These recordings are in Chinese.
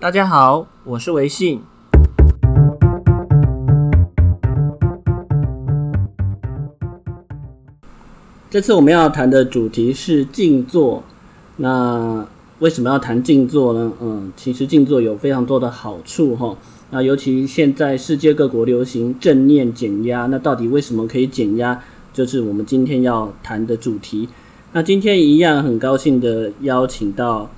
大家好，我是维信。这次我们要谈的主题是静坐。那为什么要谈静坐呢？嗯，其实静坐有非常多的好处哈。那尤其现在世界各国流行正念减压，那到底为什么可以减压？就是我们今天要谈的主题。那今天一样很高兴的邀请到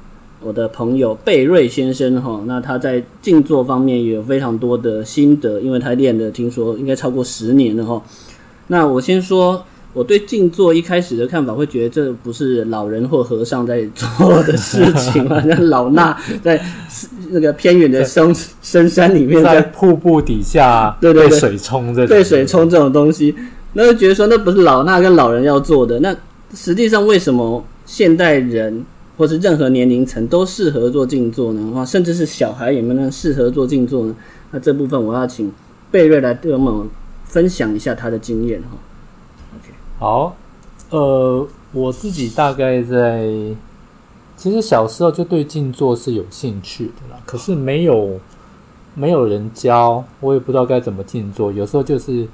我的朋友贝瑞先生哈。那他在静坐方面也有非常多的心得，因为他练的听说应该超过十年了哈。那我先说。我对静坐一开始的看法，会觉得这不是老人或和尚在做的事情嘛？那老衲在那个偏远的深深山里面，在瀑布底下，对对对，被水冲这被水冲这种东西，那就觉得说那不是老衲跟老人要做的。那实际上为什么现代人或是任何年龄层都适合做静坐呢？甚至是小孩有没有适合做静坐呢？那这部分我要请贝瑞来对我们分享一下他的经验哈。好，呃，我自己大概在其实小时候就对静坐是有兴趣的啦，可是没有没有人教，我也不知道该怎么静坐。有时候就是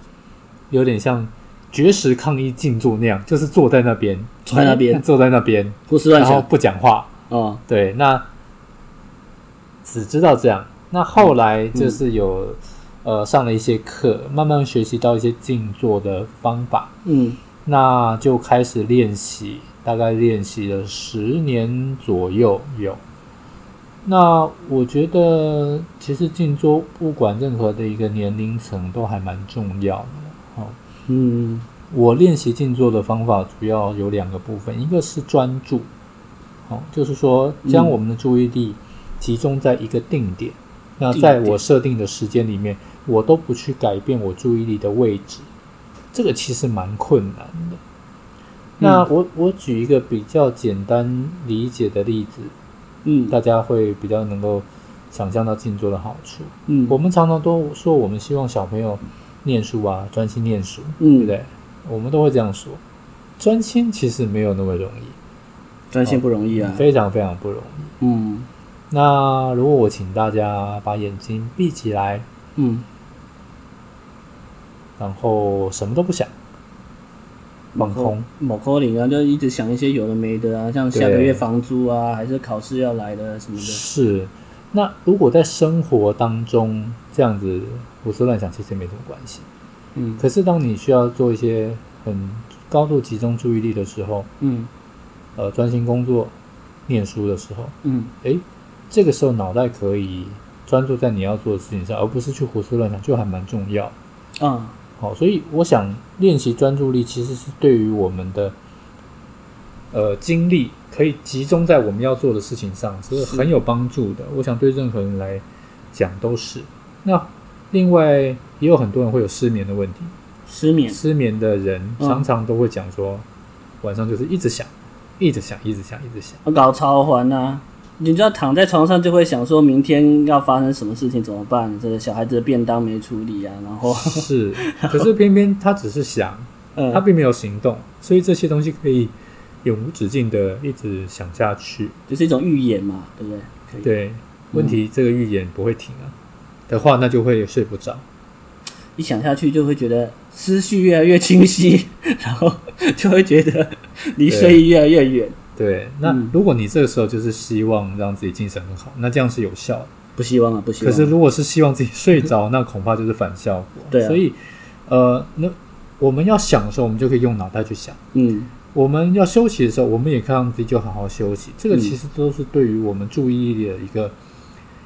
有点像绝食抗议静坐那样，就是坐在那边，坐在那边，坐在那边，胡思乱想，然后不讲话。哦，对，那只知道这样。那后来就是有、嗯、呃上了一些课，慢慢学习到一些静坐的方法。嗯。那就开始练习，大概练习了十年左右有。那我觉得，其实静坐不管任何的一个年龄层都还蛮重要的。好，嗯，我练习静坐的方法主要有两个部分，一个是专注，好，就是说将我们的注意力集中在一个定点。那在我设定的时间里面，我都不去改变我注意力的位置。这个其实蛮困难的。那我我举一个比较简单理解的例子，嗯，大家会比较能够想象到静坐的好处。嗯，我们常常都说，我们希望小朋友念书啊，专心念书，嗯，对不对？我们都会这样说。专心其实没有那么容易，专心不容易啊，非常非常不容易。嗯，那如果我请大家把眼睛闭起来，嗯。然后什么都不想，放空，某科领啊，就一直想一些有的没的啊，像下个月房租啊，还是考试要来的什么的。是，那如果在生活当中这样子胡思乱想，其实也没什么关系。嗯，可是当你需要做一些很高度集中注意力的时候，嗯，呃，专心工作、念书的时候，嗯，诶，这个时候脑袋可以专注在你要做的事情上，而不是去胡思乱想，就还蛮重要。嗯。好，所以我想练习专注力，其实是对于我们的呃精力可以集中在我们要做的事情上，是很有帮助的。我想对任何人来讲都是。那另外也有很多人会有失眠的问题，失眠失眠的人常常都会讲说，晚上就是一直想，一直想，一直想，一直想，我搞超环啊。你知道躺在床上就会想说明天要发生什么事情怎么办？这个小孩子的便当没处理啊，然后是，可是偏偏他只是想，嗯，他并没有行动，所以这些东西可以永无止境的一直想下去，就是一种预言嘛，对不对？对，问题这个预言不会停啊，的话那就会睡不着，一想下去就会觉得思绪越来越清晰，然后就会觉得离睡意越来越远。对，那如果你这个时候就是希望让自己精神很好，那这样是有效的。不希望啊，不希望。可是如果是希望自己睡着，那恐怕就是反效果。对啊。所以，呃，那我们要想的时候，我们就可以用脑袋去想。嗯。我们要休息的时候，我们也可以让自己就好好休息。这个其实都是对于我们注意力的一个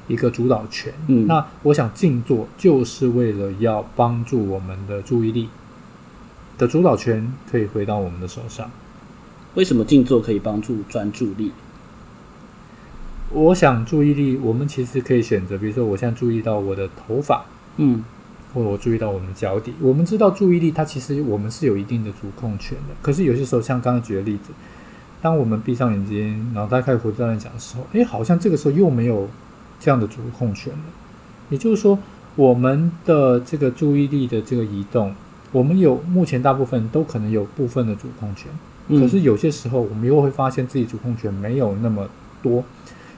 一个主导权。嗯。那我想静坐就是为了要帮助我们的注意力的主导权可以回到我们的手上。为什么静坐可以帮助专注力？我想注意力，我们其实可以选择，比如说，我现在注意到我的头发，嗯，或者我注意到我们脚底。我们知道注意力，它其实我们是有一定的主控权的。可是有些时候，像刚才举的例子，当我们闭上眼睛，脑袋开始胡思乱想的时候，诶，好像这个时候又没有这样的主控权了。也就是说，我们的这个注意力的这个移动，我们有目前大部分都可能有部分的主控权。可是有些时候，我们又会发现自己主控权没有那么多，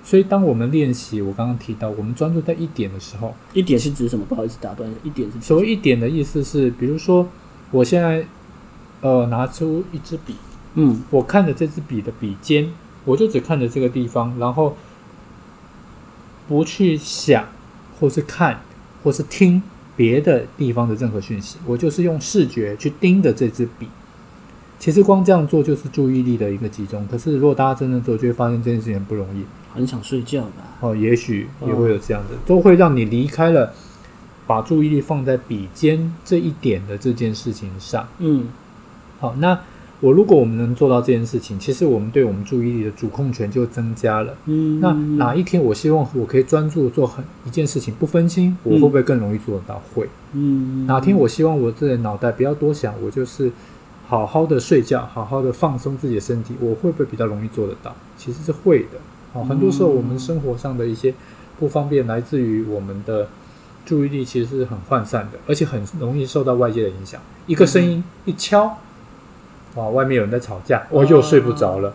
所以当我们练习，我刚刚提到，我们专注在一点的时候，一点是指什么？不好意思打断，一点是所谓一点的意思是，比如说我现在呃拿出一支笔，嗯，我看着这支笔的笔尖，我就只看着这个地方，然后不去想，或是看，或是听别的地方的任何讯息，我就是用视觉去盯着这支笔。其实光这样做就是注意力的一个集中。可是如果大家真正做，就会发现这件事情很不容易。很想睡觉吧？哦，也许也会有这样的，哦、都会让你离开了把注意力放在笔尖这一点的这件事情上。嗯，好，那我如果我们能做到这件事情，其实我们对我们注意力的主控权就增加了。嗯，那哪一天我希望我可以专注做很一件事情不分心，我会不会更容易做得到？会。嗯，哪天我希望我自己的脑袋不要多想，我就是。好好的睡觉，好好的放松自己的身体，我会不会比较容易做得到？其实是会的。哦，很多时候我们生活上的一些不方便，来自于我们的注意力其实是很涣散的，而且很容易受到外界的影响。一个声音一敲，哇，外面有人在吵架，我又睡不着了。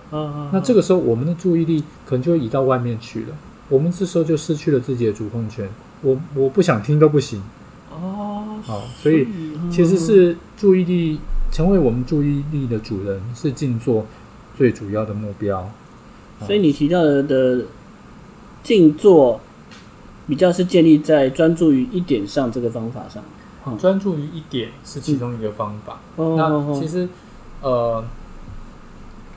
那这个时候我们的注意力可能就会移到外面去了，我们这时候就失去了自己的主控权。我我不想听都不行。哦，好，所以其实是注意力。成为我们注意力的主人是静坐最主要的目标。所以你提到的静坐，比较是建立在专注于一点上这个方法上。嗯，专注于一点是其中一个方法。嗯，那其实呃，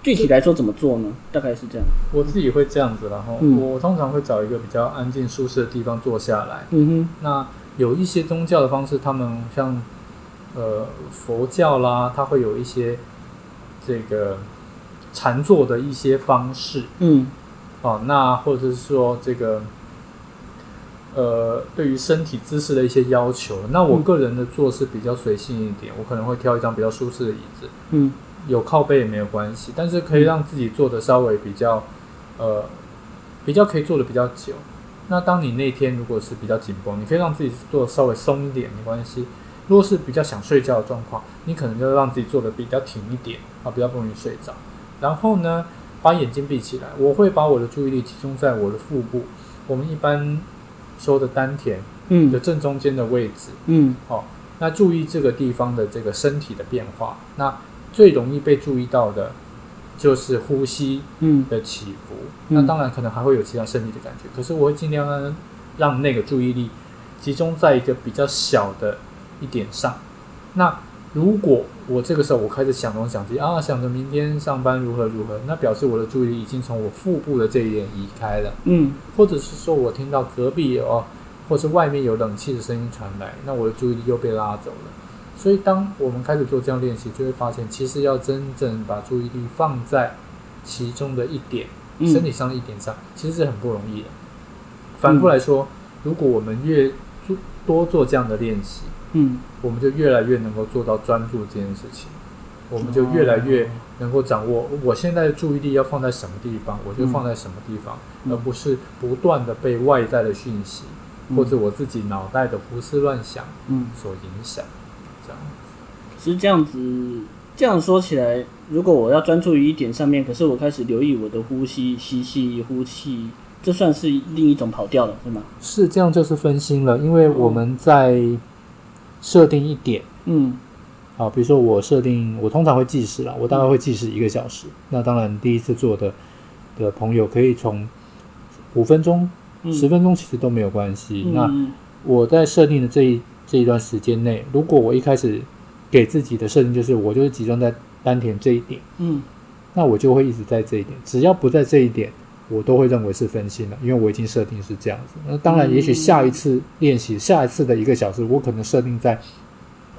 具体来说怎么做呢？大概是这样。我自己会这样子，然后我通常会找一个比较安静舒适的地方坐下来。嗯哼。那有一些宗教的方式，他们像。呃，佛教啦，它会有一些这个禅坐的一些方式，嗯，哦，那或者是说这个呃，对于身体姿势的一些要求，那我个人的坐是比较随性一点，我可能会挑一张比较舒适的椅子，嗯，有靠背也没有关系，但是可以让自己坐的稍微比较呃，比较可以坐的比较久。那当你那天如果是比较紧绷，你可以让自己坐的稍微松一点，没关系。如果是比较想睡觉的状况，你可能就让自己坐的比较挺一点啊，比较不容易睡着。然后呢，把眼睛闭起来，我会把我的注意力集中在我的腹部，我们一般说的丹田，嗯，的正中间的位置，嗯，好，那注意这个地方的这个身体的变化。那最容易被注意到的，就是呼吸，嗯，的起伏。那当然可能还会有其他身体的感觉，可是我会尽量让让那个注意力集中在一个比较小的。一点上，那如果我这个时候我开始想东想西啊，想着明天上班如何如何，那表示我的注意力已经从我腹部的这一点移开了，嗯，或者是说我听到隔壁哦，或是外面有冷气的声音传来，那我的注意力又被拉走了。所以当我们开始做这样练习，就会发现，其实要真正把注意力放在其中的一点，身体上的一点上，其实是很不容易的。反过来说，如果我们越做多做这样的练习，嗯，我们就越来越能够做到专注这件事情，我们就越来越能够掌握我现在的注意力要放在什么地方，我就放在什么地方，嗯、而不是不断的被外在的讯息、嗯、或者我自己脑袋的胡思乱想嗯所影响。这样，其实这样子这样说起来，如果我要专注于一点上面，可是我开始留意我的呼吸，吸气、呼气。这算是另一种跑调了，是吗？是这样，就是分心了，因为我们在设定一点，嗯，好，比如说我设定，我通常会计时啦，我大概会计时一个小时。嗯、那当然，第一次做的的朋友可以从五分钟、十、嗯、分钟，其实都没有关系。嗯、那我在设定的这一这一段时间内，如果我一开始给自己的设定就是我就是集中在丹田这一点，嗯，那我就会一直在这一点，只要不在这一点。我都会认为是分心了，因为我已经设定是这样子。那当然，也许下一次练习，下一次的一个小时，我可能设定在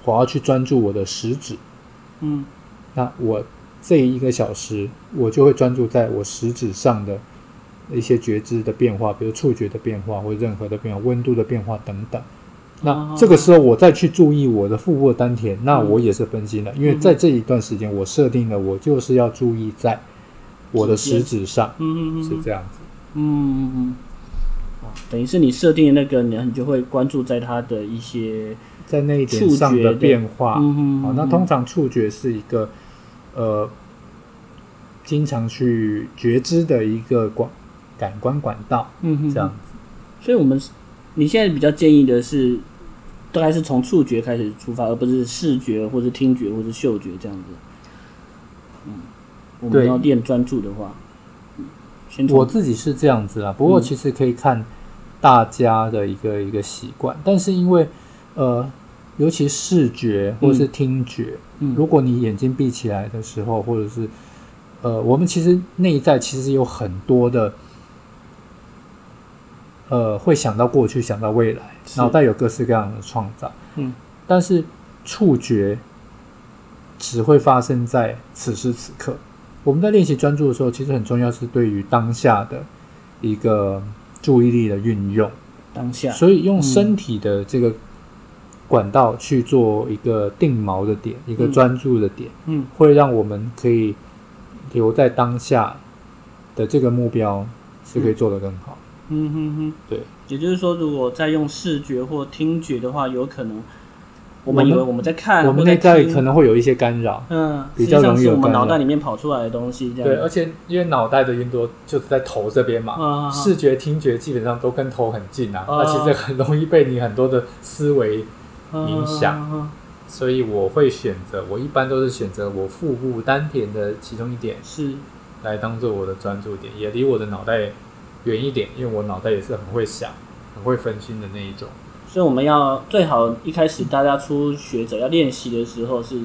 我要去专注我的食指。嗯，那我这一个小时，我就会专注在我食指上的一些觉知的变化，比如触觉的变化或任何的变化、温度的变化等等。那这个时候，我再去注意我的腹部的丹田，那我也是分心了，因为在这一段时间，我设定了我就是要注意在。我的食指上，嗯嗯是这样子，嗯嗯嗯，哦，等于是你设定的那个，你就会关注在它的一些在那一点上的变化，嗯嗯，好，那通常触觉是一个呃，经常去觉知的一个管感官管道，嗯哼，这样子。所以，我们你现在比较建议的是，大概是从触觉开始出发，而不是视觉或是听觉或是嗅觉这样子。嗯，我们要练专注的话，我自己是这样子啦。不过，其实可以看大家的一个一个习惯，嗯、但是因为呃，尤其视觉或是听觉，嗯，如果你眼睛闭起来的时候，或者是呃，我们其实内在其实有很多的。呃，会想到过去，想到未来，脑袋有各式各样的创造。嗯，但是触觉只会发生在此时此刻。我们在练习专注的时候，其实很重要是对于当下的一个注意力的运用。当下，所以用身体的这个管道去做一个定锚的点，嗯、一个专注的点，嗯，会让我们可以留在当下的这个目标，是可以做得更好。嗯哼哼，对，也就是说，如果再用视觉或听觉的话，有可能我们以为我们在看，我们内在可能会有一些干扰，嗯，比较容易有我们脑袋里面跑出来的东西，这样。对，而且因为脑袋的运作就是在头这边嘛，嗯、视觉、听觉基本上都跟头很近啊，那、嗯、其实很容易被你很多的思维影响，所以我会选择，我一般都是选择我腹部丹田的其中一点是来当做我的专注点，也离我的脑袋。远一点，因为我脑袋也是很会想、很会分心的那一种。所以我们要最好一开始大家初学者要练习的时候是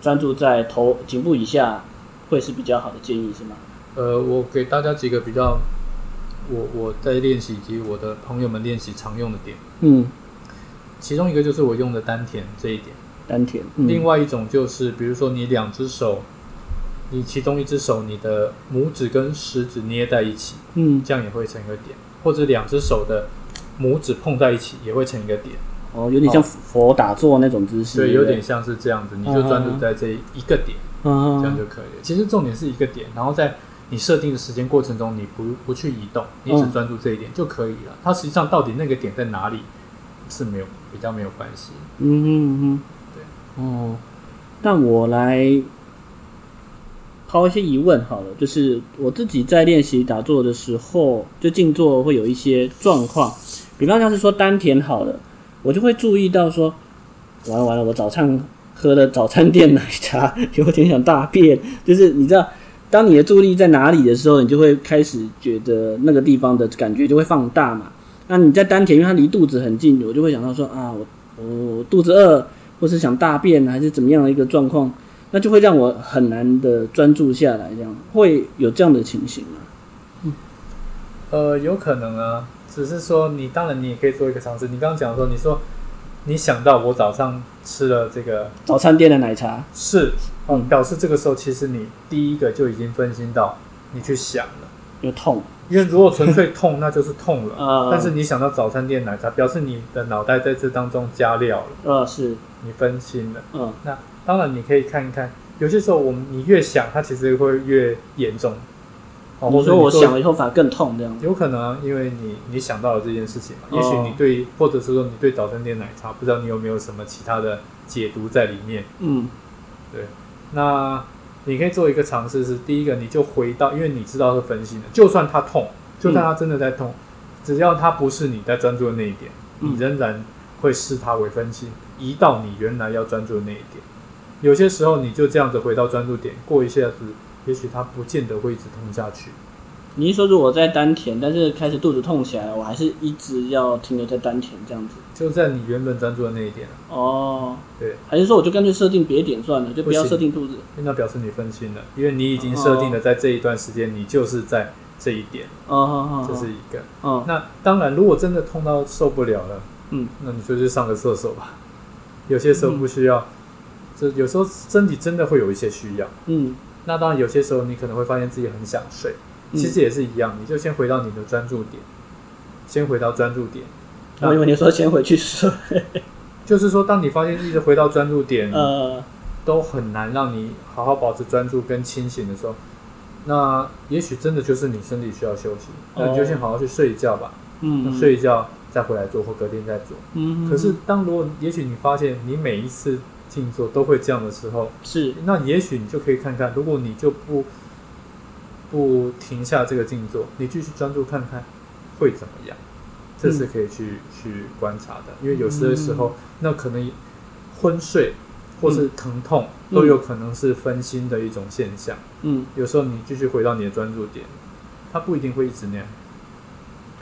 专注在头颈部以下，会是比较好的建议，是吗？呃，我给大家几个比较，我我在练习以及我的朋友们练习常用的点。嗯，其中一个就是我用的丹田这一点。丹田。嗯、另外一种就是，比如说你两只手。你其中一只手，你的拇指跟食指捏在一起，嗯，这样也会成一个点，或者两只手的拇指碰在一起也会成一个点。哦，有点像佛打坐那种姿势。对，有点像是这样子，你就专注在这一个点，嗯，这样就可以了。其实重点是一个点，然后在你设定的时间过程中，你不不去移动，你只专注这一点就可以了。它实际上到底那个点在哪里是没有比较没有关系。嗯嗯嗯，对。哦，那我来。抛一些疑问好了，就是我自己在练习打坐的时候，就静坐会有一些状况，比方像是说丹田好了，我就会注意到说，完了完了，我早上喝了早餐店奶茶，有点想大便，就是你知道，当你的注意力在哪里的时候，你就会开始觉得那个地方的感觉就会放大嘛。那你在丹田，因为它离肚子很近，我就会想到说啊，我我肚子饿，或是想大便，还是怎么样的一个状况。那就会让我很难的专注下来，这样会有这样的情形吗？嗯，呃，有可能啊，只是说你当然你也可以做一个尝试。你刚刚讲说，你说你想到我早上吃了这个早餐店的奶茶，是，嗯，表示这个时候其实你第一个就已经分心到你去想了，有痛，因为如果纯粹痛，那就是痛了啊。但是你想到早餐店奶茶，表示你的脑袋在这当中加料了，啊，是你分心了，嗯，那。当然，你可以看一看，有些时候我们你越想，它其实会越严重。哦，我说我想了以后反而更痛，这样有可能啊，因为你你想到了这件事情嘛。哦、也许你对，或者是说你对早餐店奶茶，不知道你有没有什么其他的解读在里面。嗯，对。那你可以做一个尝试，是第一个，你就回到，因为你知道是分心的，就算它痛，就算它真的在痛，嗯、只要它不是你在专注的那一点，嗯、你仍然会视它为分心，移到你原来要专注的那一点。有些时候你就这样子回到专注点，过一下子，也许它不见得会一直痛下去。你是说，如果在丹田，但是开始肚子痛起来，我还是一直要停留在丹田这样子？就在你原本专注的那一点哦，对。还是说，我就干脆设定别点算了，就不要设定肚子？那表示你分心了，因为你已经设定了在这一段时间，你就是在这一点。哦哦哦，这是一个。哦。那当然，如果真的痛到受不了了，嗯，那你就去上个厕所吧。有些时候不需要。这有时候身体真的会有一些需要，嗯，那当然有些时候你可能会发现自己很想睡，其实也是一样，你就先回到你的专注点，先回到专注点。我以为你说先回去睡，就是说，当你发现一直回到专注点，呃，都很难让你好好保持专注跟清醒的时候，那也许真的就是你身体需要休息，那你就先好好去睡一觉吧，嗯，睡一觉再回来做或隔天再做，嗯。可是当如果也许你发现你每一次。静坐都会这样的时候，是。那也许你就可以看看，如果你就不不停下这个静坐，你继续专注看看会怎么样？这是可以去、嗯、去观察的，因为有时的时候，嗯、那可能昏睡或是疼痛、嗯、都有可能是分心的一种现象。嗯，有时候你继续回到你的专注点，它不一定会一直那样，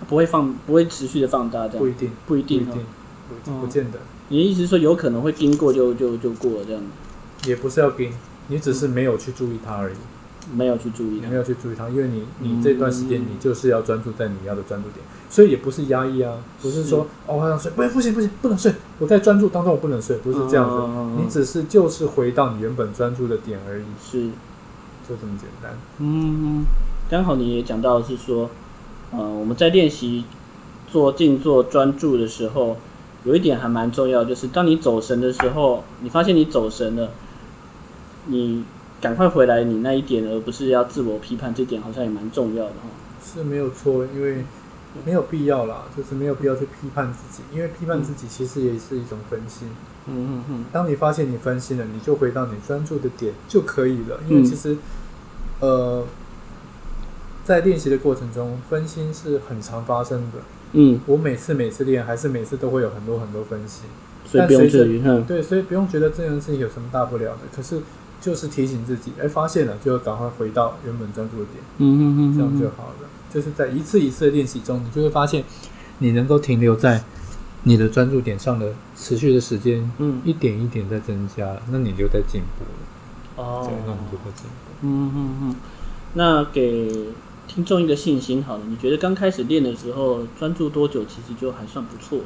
它不会放，不会持续的放大这样，不一定，不一定，不一定，不，不见得。你的意思是说，有可能会经过就就就过了这样子？也不是要经，你只是没有去注意它而已。没有去注意，没有去注意它，因为你你这段时间你就是要专注在你要的专注点，所以也不是压抑啊，不是说哦我想睡，不不行不行不能睡，我在专注当中我不能睡，不是这样子，你只是就是回到你原本专注的点而已，是，就这么简单。嗯，刚好你也讲到的是说，呃，我们在练习做静坐专注的时候，有一点还蛮重要，就是当你走神的时候，你发现你走神了，你。赶快回来，你那一点，而不是要自我批判，这点好像也蛮重要的哈。是没有错，因为没有必要啦，就是没有必要去批判自己，因为批判自己其实也是一种分心。嗯嗯嗯。当你发现你分心了，你就回到你专注的点就可以了。因为其实，嗯、呃，在练习的过程中，分心是很常发生的。嗯。我每次每次练，还是每次都会有很多很多分析，所以不用至于。对，所以不用觉得这件事情有什么大不了的。可是。就是提醒自己，哎，发现了就要赶快回到原本专注的点，嗯嗯嗯，这样就好了。就是在一次一次的练习中，你就会发现，你能够停留在你的专注点上的持续的时间，嗯，一点一点在增加，那你就在进步了。哦，对，那你就在进步。嗯嗯嗯。那给听众一个信心好了，你觉得刚开始练的时候专注多久，其实就还算不错了？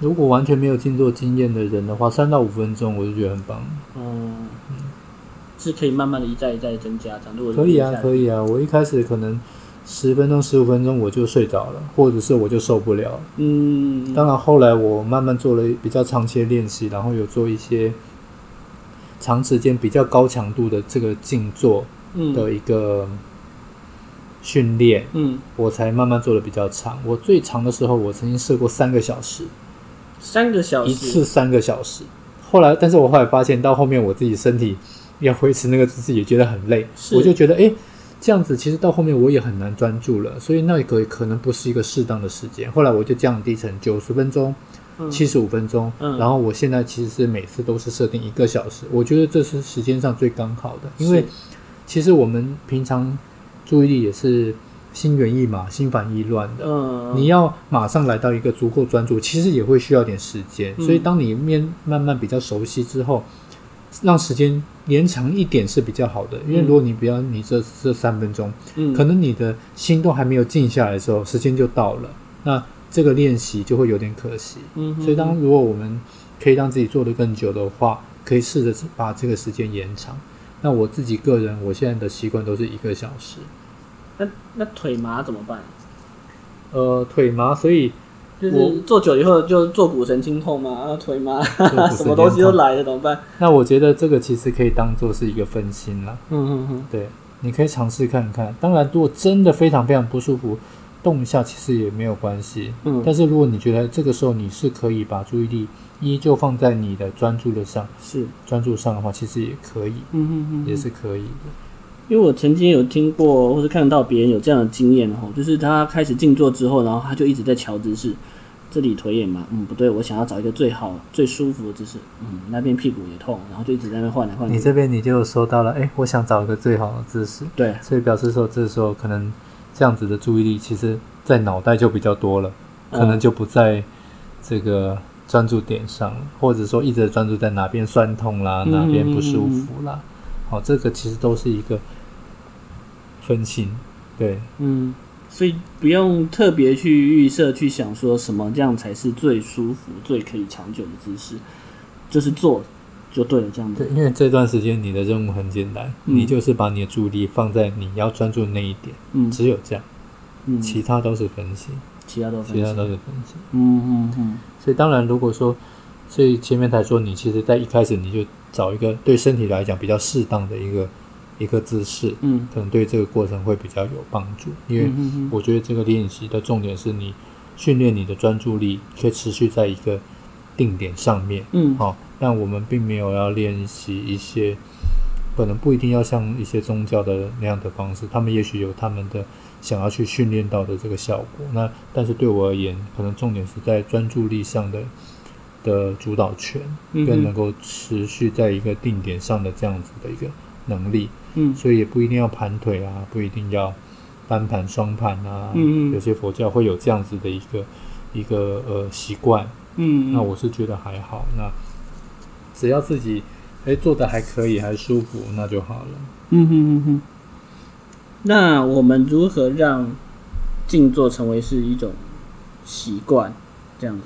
如果完全没有静坐经验的人的话，三到五分钟我就觉得很棒。嗯，是可以慢慢的一再一再增加，长度可以啊，可以啊。我一开始可能十分钟、十五分钟我就睡着了，或者是我就受不了。嗯，当然后来我慢慢做了比较长期的练习，然后有做一些长时间比较高强度的这个静坐的一个训练。嗯，我才慢慢做的比较长。我最长的时候，我曾经设过三个小时。三个小时，一次三个小时。后来，但是我后来发现，到后面我自己身体要维持那个姿势也觉得很累，我就觉得，哎，这样子其实到后面我也很难专注了，所以那个可能不是一个适当的时间。后来我就降低成九十分钟、七十五分钟，嗯，然后我现在其实是每次都是设定一个小时，我觉得这是时间上最刚好的，因为其实我们平常注意力也是。心猿意马、心烦意乱的，嗯，你要马上来到一个足够专注，其实也会需要点时间。嗯、所以，当你面慢慢比较熟悉之后，让时间延长一点是比较好的。因为如果你不要你这这三分钟，嗯，可能你的心都还没有静下来的时候，时间就到了，那这个练习就会有点可惜。嗯哼哼，所以当如果我们可以让自己做得更久的话，可以试着把这个时间延长。那我自己个人，我现在的习惯都是一个小时。那那腿麻怎么办？呃，腿麻，所以就是坐久以后就坐骨神经痛嘛，啊，腿麻，什么东西都来了，怎么办？那我觉得这个其实可以当做是一个分心了。嗯嗯嗯，对，你可以尝试看看。当然，如果真的非常非常不舒服，动一下其实也没有关系。嗯，但是如果你觉得这个时候你是可以把注意力依旧放在你的专注的上，是专注上的话，其实也可以。嗯嗯嗯，也是可以的。因为我曾经有听过，或是看到别人有这样的经验吼，就是他开始静坐之后，然后他就一直在调姿势，这里腿也麻，嗯，不对，我想要找一个最好、最舒服的姿势，嗯，那边屁股也痛，然后就一直在那换来换去。你这边你就说到了，哎，我想找一个最好的姿势，对，所以表示说这时候可能这样子的注意力，其实在脑袋就比较多了，可能就不在这个专注点上，或者说一直专注在哪边酸痛啦，哪边不舒服啦，好，这个其实都是一个。分心，对，嗯，所以不用特别去预设去想说什么这样才是最舒服、最可以长久的姿势，就是做就对了，这样子。对，因为这段时间你的任务很简单，嗯、你就是把你的注意力放在你要专注的那一点，嗯，只有这样，嗯，其他都是分心，其他都分其他都是嗯嗯嗯。所以当然，如果说，所以前面才说你其实在一开始你就找一个对身体来讲比较适当的一个。一个姿势，嗯，可能对这个过程会比较有帮助，因为我觉得这个练习的重点是你训练你的专注力，可以持续在一个定点上面，嗯，好，但我们并没有要练习一些可能不一定要像一些宗教的那样的方式，他们也许有他们的想要去训练到的这个效果。那但是对我而言，可能重点是在专注力上的的主导权，更能够持续在一个定点上的这样子的一个能力。嗯，所以也不一定要盘腿啊，不一定要单盘双盘啊。嗯嗯，有些佛教会有这样子的一个一个呃习惯。嗯，那我是觉得还好。那只要自己诶做的还可以，还舒服，那就好了。嗯哼嗯哼。那我们如何让静坐成为是一种习惯？这样子。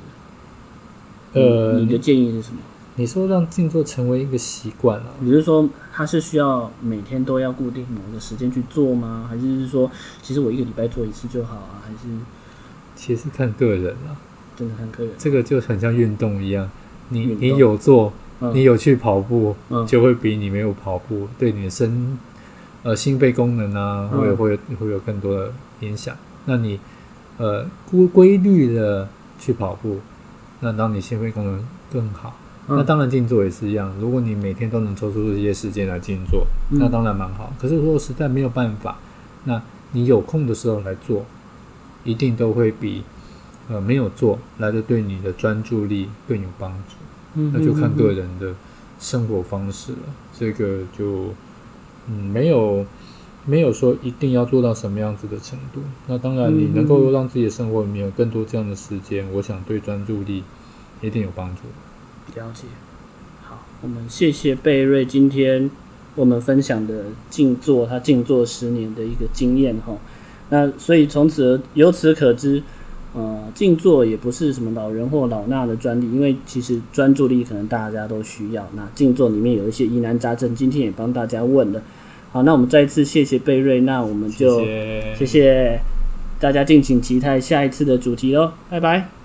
呃，你的建议是什么？你说让静坐成为一个习惯了，你是说，它是需要每天都要固定某个时间去做吗？还是说，其实我一个礼拜做一次就好啊？还是？其实看个人啊。真的看个人。这个就很像运动一样，你你有做，嗯、你有去跑步，嗯、就会比你没有跑步对你的身呃心肺功能啊，会有会有会有更多的影响。那你呃规规律的去跑步。那当你心肺功能更好，嗯、那当然静坐也是一样。如果你每天都能抽出这些时间来静坐，嗯、那当然蛮好。可是如果实在没有办法，那你有空的时候来做，一定都会比呃没有做来的对你的专注力更有帮助。那就看个人的生活方式了。这个就嗯没有没有说一定要做到什么样子的程度。那当然你能够让自己的生活里面有更多这样的时间，我想对专注力。一定有帮助。了解。好，我们谢谢贝瑞今天我们分享的静坐，他静坐十年的一个经验哈。那所以从此由此可知，呃，静坐也不是什么老人或老衲的专利，因为其实专注力可能大家都需要。那静坐里面有一些疑难杂症，今天也帮大家问了。好，那我们再次谢谢贝瑞，那我们就谢谢，大家，敬请期待下一次的主题喽，拜拜。